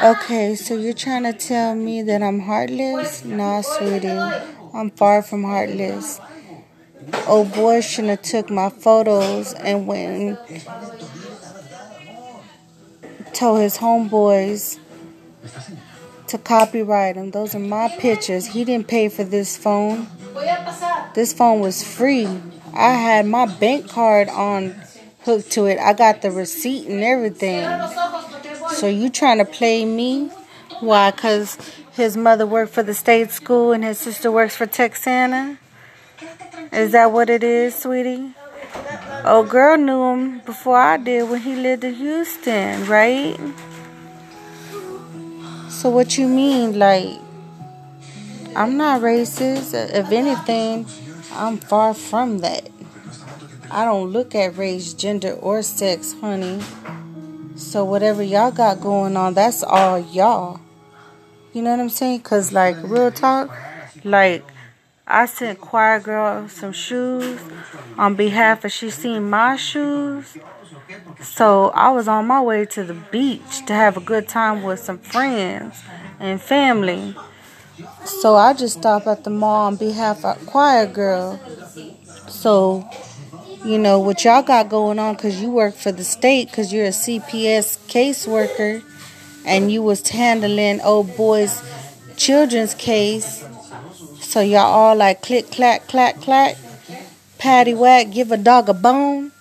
Okay, so you're trying to tell me that I'm heartless? Nah, sweetie. I'm far from heartless. Oh boy shouldn't have took my photos and went told his homeboys to copyright them. Those are my pictures. He didn't pay for this phone. This phone was free. I had my bank card on hooked to it. I got the receipt and everything. So you trying to play me? Why? Cause his mother worked for the state school and his sister works for Texana. Is that what it is, sweetie? Oh, girl knew him before I did when he lived in Houston, right? So what you mean, like? I'm not racist. If anything, I'm far from that. I don't look at race, gender, or sex, honey. So whatever y'all got going on, that's all y'all. You know what I'm saying? Cause like real talk, like I sent choir girl some shoes on behalf of she seen my shoes. So I was on my way to the beach to have a good time with some friends and family. So I just stopped at the mall on behalf of choir girl. So you know what y'all got going on because you work for the state because you're a cps caseworker and you was handling old boys children's case. So y'all all like click clack clack clack. Patty whack give a dog a bone.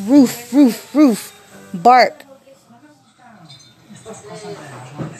Roof roof roof. Bark